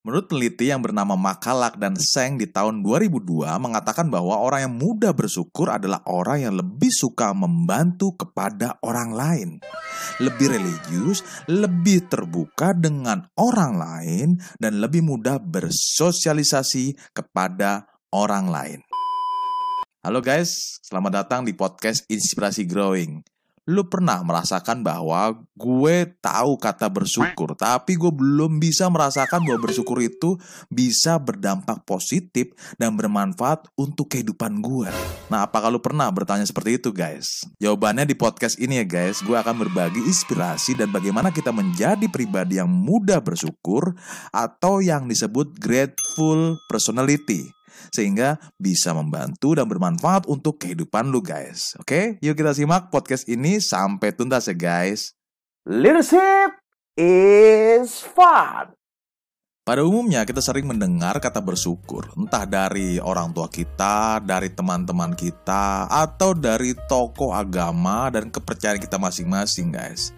Menurut peneliti yang bernama Makalak dan Seng di tahun 2002 mengatakan bahwa orang yang mudah bersyukur adalah orang yang lebih suka membantu kepada orang lain. Lebih religius, lebih terbuka dengan orang lain, dan lebih mudah bersosialisasi kepada orang lain. Halo guys, selamat datang di podcast Inspirasi Growing. Lu pernah merasakan bahwa gue tahu kata bersyukur, tapi gue belum bisa merasakan bahwa bersyukur itu bisa berdampak positif dan bermanfaat untuk kehidupan gue. Nah, apakah lu pernah bertanya seperti itu, guys? Jawabannya di podcast ini ya, guys. Gue akan berbagi inspirasi dan bagaimana kita menjadi pribadi yang mudah bersyukur atau yang disebut grateful personality sehingga bisa membantu dan bermanfaat untuk kehidupan lu guys. Oke, yuk kita simak podcast ini sampai tuntas ya guys. Leadership is fun. Pada umumnya kita sering mendengar kata bersyukur, entah dari orang tua kita, dari teman-teman kita, atau dari tokoh agama dan kepercayaan kita masing-masing guys.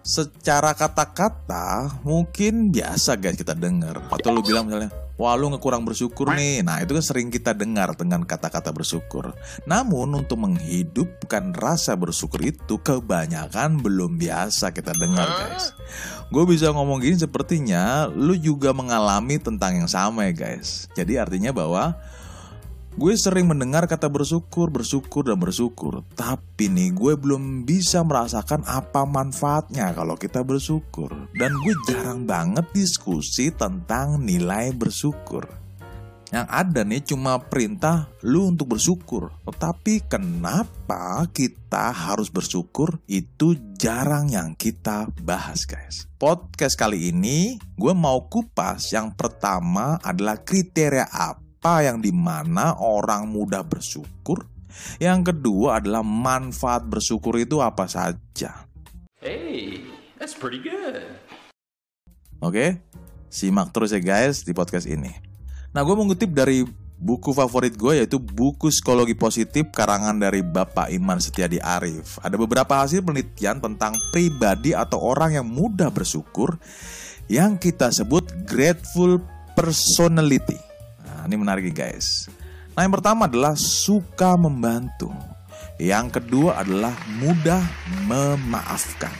Secara kata-kata mungkin biasa guys kita dengar. Atau lu bilang misalnya, Wah lu ngekurang bersyukur nih. Nah itu kan sering kita dengar dengan kata-kata bersyukur. Namun untuk menghidupkan rasa bersyukur itu Kebanyakan belum biasa kita dengar guys. Gue bisa ngomong gini sepertinya Lu juga mengalami tentang yang sama ya guys. Jadi artinya bahwa Gue sering mendengar kata bersyukur, bersyukur, dan bersyukur. Tapi nih gue belum bisa merasakan apa manfaatnya kalau kita bersyukur. Dan gue jarang banget diskusi tentang nilai bersyukur. Yang ada nih cuma perintah lu untuk bersyukur. Tetapi kenapa kita harus bersyukur itu jarang yang kita bahas guys. Podcast kali ini gue mau kupas yang pertama adalah kriteria apa apa yang di mana orang mudah bersyukur. Yang kedua adalah manfaat bersyukur itu apa saja. Hey, that's pretty good. Oke, simak terus ya guys di podcast ini. Nah, gue mengutip dari buku favorit gue yaitu buku Psikologi Positif karangan dari Bapak Iman Setiadi Arif. Ada beberapa hasil penelitian tentang pribadi atau orang yang mudah bersyukur yang kita sebut grateful personality ini menarik guys. Nah yang pertama adalah suka membantu. Yang kedua adalah mudah memaafkan.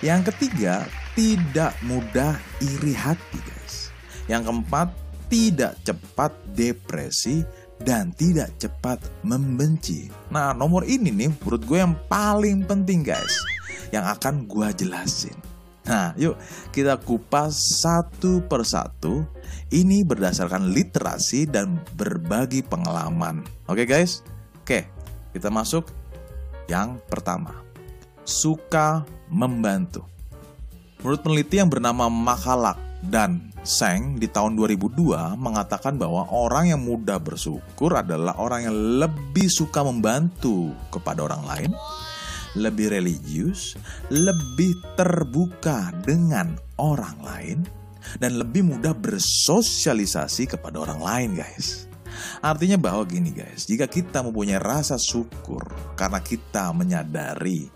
Yang ketiga tidak mudah iri hati guys. Yang keempat tidak cepat depresi dan tidak cepat membenci. Nah nomor ini nih menurut gue yang paling penting guys. Yang akan gue jelasin. Nah, yuk kita kupas satu persatu. Ini berdasarkan literasi dan berbagi pengalaman. Oke guys? Oke, kita masuk yang pertama. Suka membantu. Menurut peneliti yang bernama Makalak dan Seng di tahun 2002 mengatakan bahwa orang yang mudah bersyukur adalah orang yang lebih suka membantu kepada orang lain lebih religius, lebih terbuka dengan orang lain, dan lebih mudah bersosialisasi kepada orang lain, guys. Artinya bahwa gini, guys, jika kita mempunyai rasa syukur karena kita menyadari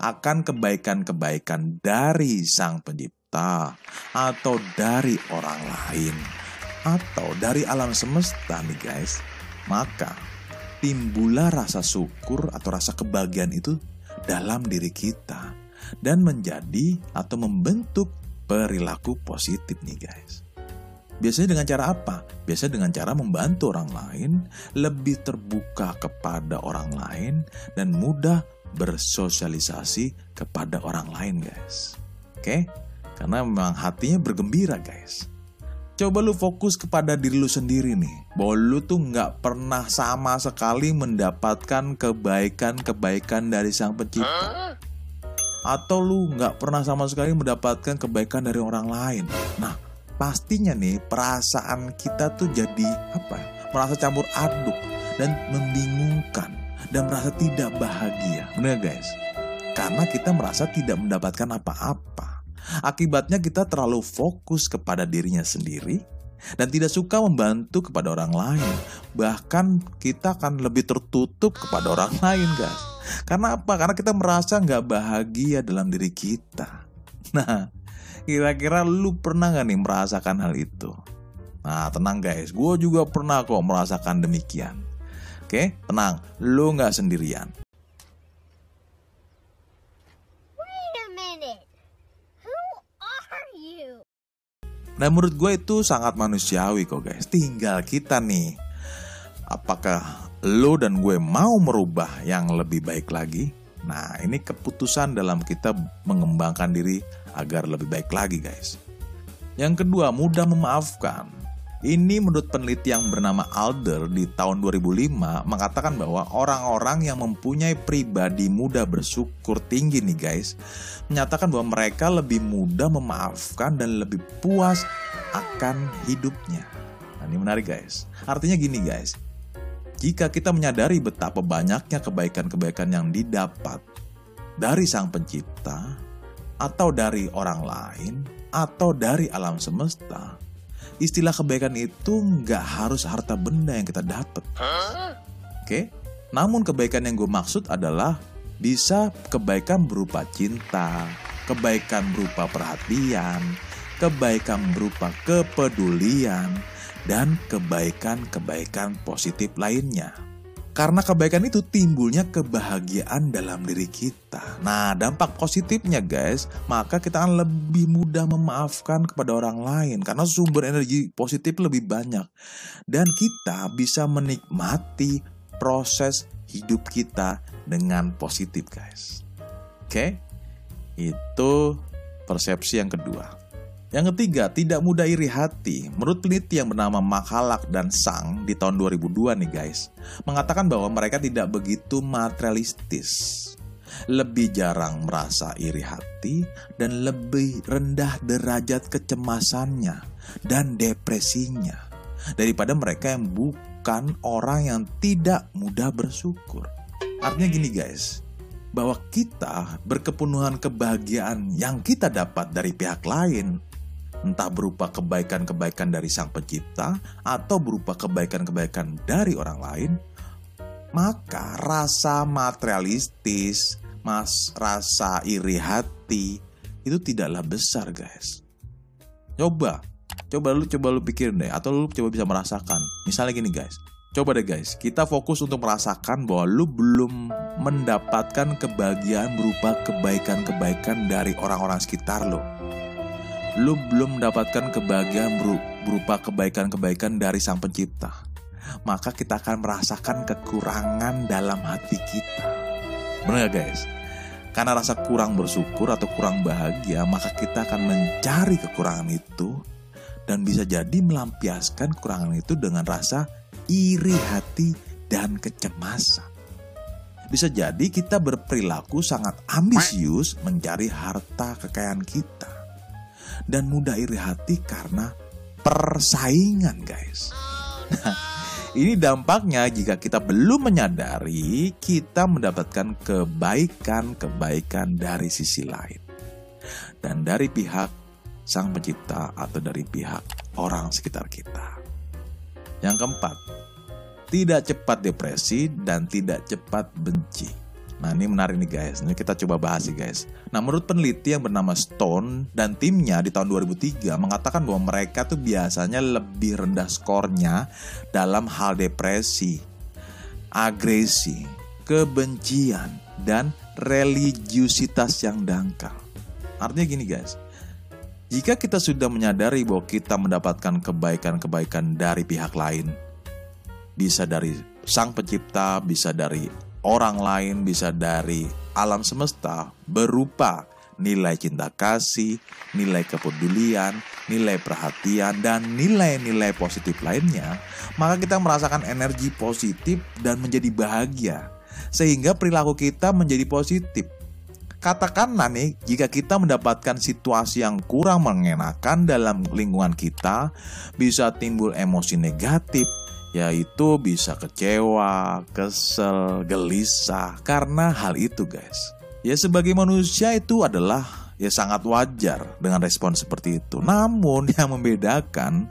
akan kebaikan-kebaikan dari Sang Pencipta, atau dari orang lain, atau dari alam semesta, nih, guys, maka timbullah rasa syukur atau rasa kebahagiaan itu dalam diri kita dan menjadi atau membentuk perilaku positif nih guys. Biasanya dengan cara apa? Biasanya dengan cara membantu orang lain, lebih terbuka kepada orang lain, dan mudah bersosialisasi kepada orang lain guys. Oke? Karena memang hatinya bergembira guys. Coba lu fokus kepada diri lu sendiri nih Bahwa lu tuh nggak pernah sama sekali mendapatkan kebaikan-kebaikan dari sang pencipta. Atau lu nggak pernah sama sekali mendapatkan kebaikan dari orang lain. Nah pastinya nih perasaan kita tuh jadi apa ya Merasa campur aduk dan membingungkan Dan merasa tidak bahagia. Bener guys? Karena kita merasa tidak mendapatkan apa-apa Akibatnya kita terlalu fokus kepada dirinya sendiri dan tidak suka membantu kepada orang lain. Bahkan kita akan lebih tertutup kepada orang lain guys. Karena apa? Karena kita merasa nggak bahagia dalam diri kita. Nah, Kira-kira lu pernah gak nih merasakan hal itu? Nah tenang guys, gue juga pernah kok merasakan demikian. Oke, tenang, lu gak sendirian. Dan menurut gue itu sangat manusiawi kok guys. Tinggal kita nih. Apakah lo dan gue mau merubah yang lebih baik lagi? Nah ini keputusan dalam kita mengembangkan diri agar lebih baik lagi guys. Yang kedua, mudah memaafkan. Ini menurut peneliti yang bernama Alder di tahun 2005 mengatakan bahwa orang-orang yang mempunyai pribadi mudah bersyukur tinggi nih guys menyatakan bahwa mereka lebih mudah memaafkan dan lebih puas akan hidupnya. Nah, ini menarik guys. Artinya gini guys. Jika kita menyadari betapa banyaknya kebaikan-kebaikan yang didapat dari sang pencipta atau dari orang lain atau dari alam semesta, istilah kebaikan itu nggak harus harta benda yang kita dapat. Oke, namun kebaikan yang gue maksud adalah bisa kebaikan berupa cinta, kebaikan berupa perhatian, kebaikan berupa kepedulian, dan kebaikan-kebaikan positif lainnya. Karena kebaikan itu timbulnya kebahagiaan dalam diri kita. Nah, dampak positifnya guys, maka kita akan lebih mudah memaafkan kepada orang lain karena sumber energi positif lebih banyak. Dan kita bisa menikmati proses hidup kita dengan positif guys. Oke? Itu persepsi yang kedua. Yang ketiga, tidak mudah iri hati. Menurut peneliti yang bernama Makalak dan Sang di tahun 2002 nih guys, mengatakan bahwa mereka tidak begitu materialistis. Lebih jarang merasa iri hati dan lebih rendah derajat kecemasannya dan depresinya daripada mereka yang bukan orang yang tidak mudah bersyukur. Artinya gini guys, bahwa kita berkepenuhan kebahagiaan yang kita dapat dari pihak lain entah berupa kebaikan-kebaikan dari Sang Pencipta atau berupa kebaikan-kebaikan dari orang lain, maka rasa materialistis, mas rasa iri hati itu tidaklah besar, guys. Coba, coba lu coba lu pikirin deh atau lu coba bisa merasakan. Misalnya gini, guys. Coba deh guys, kita fokus untuk merasakan bahwa lu belum mendapatkan kebahagiaan berupa kebaikan-kebaikan dari orang-orang sekitar lo lu belum mendapatkan kebahagiaan berupa kebaikan-kebaikan dari Sang Pencipta, maka kita akan merasakan kekurangan dalam hati kita. Benar gak guys? Karena rasa kurang bersyukur atau kurang bahagia, maka kita akan mencari kekurangan itu dan bisa jadi melampiaskan kekurangan itu dengan rasa iri hati dan kecemasan. Bisa jadi kita berperilaku sangat ambisius mencari harta kekayaan kita dan mudah iri hati karena persaingan, guys. Nah, ini dampaknya jika kita belum menyadari kita mendapatkan kebaikan-kebaikan dari sisi lain. Dan dari pihak sang pencipta atau dari pihak orang sekitar kita. Yang keempat, tidak cepat depresi dan tidak cepat benci. Nah ini menarik nih guys, ini kita coba bahas sih guys. Nah menurut peneliti yang bernama Stone dan timnya di tahun 2003 mengatakan bahwa mereka tuh biasanya lebih rendah skornya dalam hal depresi, agresi, kebencian, dan religiusitas yang dangkal. Artinya gini guys, jika kita sudah menyadari bahwa kita mendapatkan kebaikan-kebaikan dari pihak lain, bisa dari sang pencipta, bisa dari orang lain, bisa dari alam semesta berupa nilai cinta kasih, nilai kepedulian, nilai perhatian, dan nilai-nilai positif lainnya, maka kita merasakan energi positif dan menjadi bahagia, sehingga perilaku kita menjadi positif. Katakanlah nih, jika kita mendapatkan situasi yang kurang mengenakan dalam lingkungan kita, bisa timbul emosi negatif, yaitu bisa kecewa, kesel, gelisah karena hal itu guys. Ya sebagai manusia itu adalah ya sangat wajar dengan respon seperti itu. Namun yang membedakan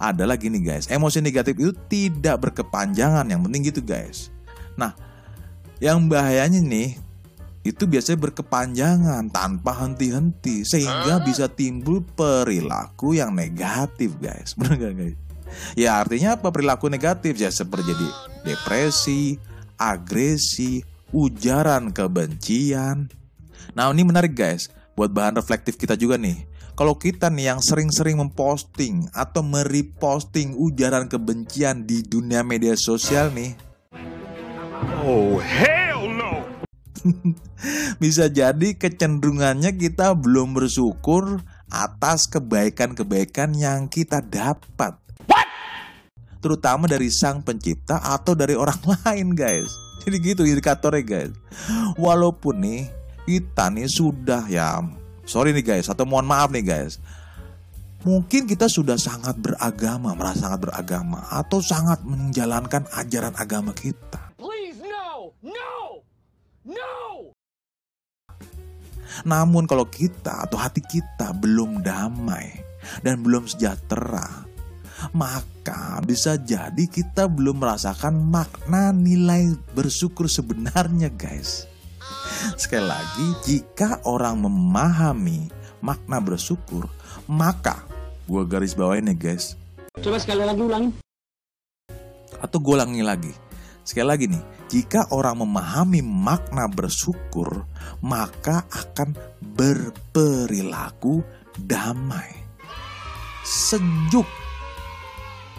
adalah gini guys, emosi negatif itu tidak berkepanjangan yang penting gitu guys. Nah, yang bahayanya nih itu biasanya berkepanjangan tanpa henti-henti sehingga bisa timbul perilaku yang negatif guys benar gak guys ya artinya apa? Perilaku negatif. Ya seperti jadi depresi agresi ujaran kebencian. Nah ini menarik guys. Buat bahan reflektif kita juga nih. Kalau kita nih yang sering-sering memposting atau mereposting ujaran kebencian di dunia media sosial nih. Oh, hell no! bisa jadi kecenderungannya kita belum bersyukur atas kebaikan-kebaikan yang kita dapat. Terutama dari sang pencipta atau dari orang lain, guys. Jadi gitu indikatornya, guys. Walaupun nih kita nih sudah ya, sorry nih guys, atau mohon maaf nih guys. Mungkin kita sudah sangat beragama, merasa sangat beragama, atau sangat menjalankan ajaran agama kita. Please, no! No! No! Namun kalau kita atau hati kita belum damai dan belum sejahtera, maka bisa jadi kita belum merasakan makna nilai bersyukur sebenarnya guys. Sekali lagi, jika orang memahami makna bersyukur, maka gue garis bawain ya guys. Coba sekali lagi ulangin. Atau gue ulangi lagi. Sekali lagi nih, jika orang memahami makna bersyukur, maka akan berperilaku damai, sejuk,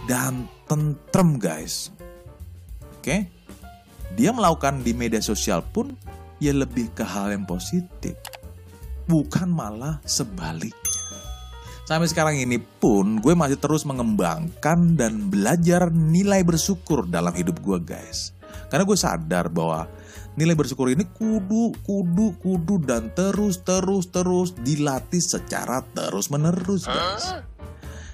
dan tentrem guys. Oke? Dia melakukan di media sosial pun ya lebih ke hal yang positif. Bukan malah sebaliknya. Sampai sekarang ini pun gue masih terus mengembangkan dan belajar nilai bersyukur dalam hidup gue guys. Karena gue sadar bahwa nilai bersyukur ini kudu, kudu, kudu dan terus, terus, terus dilatih secara terus menerus guys.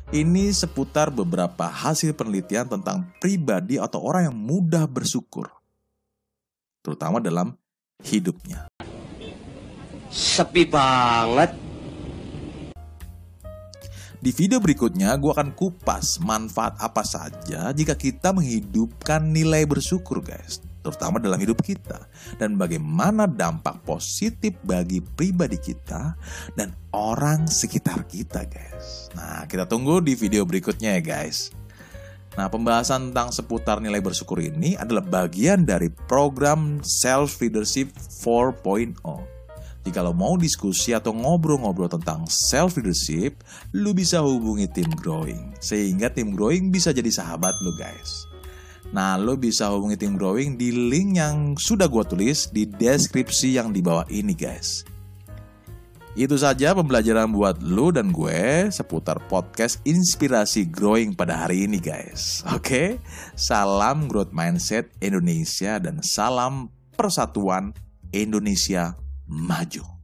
Ini seputar beberapa hasil penelitian tentang pribadi atau orang yang mudah bersyukur. Terutama dalam hidupnya. Sepi banget. Di video berikutnya, gue akan kupas manfaat apa saja jika kita menghidupkan nilai bersyukur, guys, terutama dalam hidup kita, dan bagaimana dampak positif bagi pribadi kita dan orang sekitar kita, guys. Nah, kita tunggu di video berikutnya, ya, guys. Nah, pembahasan tentang seputar nilai bersyukur ini adalah bagian dari program Self Leadership 4.0. Jika lo mau diskusi atau ngobrol-ngobrol tentang self leadership, lu bisa hubungi tim growing. Sehingga tim growing bisa jadi sahabat lo guys. Nah, lo bisa hubungi tim growing di link yang sudah gue tulis di deskripsi yang di bawah ini guys. Itu saja pembelajaran buat lu dan gue seputar podcast inspirasi growing pada hari ini guys. Oke, salam growth mindset Indonesia dan salam persatuan Indonesia maju.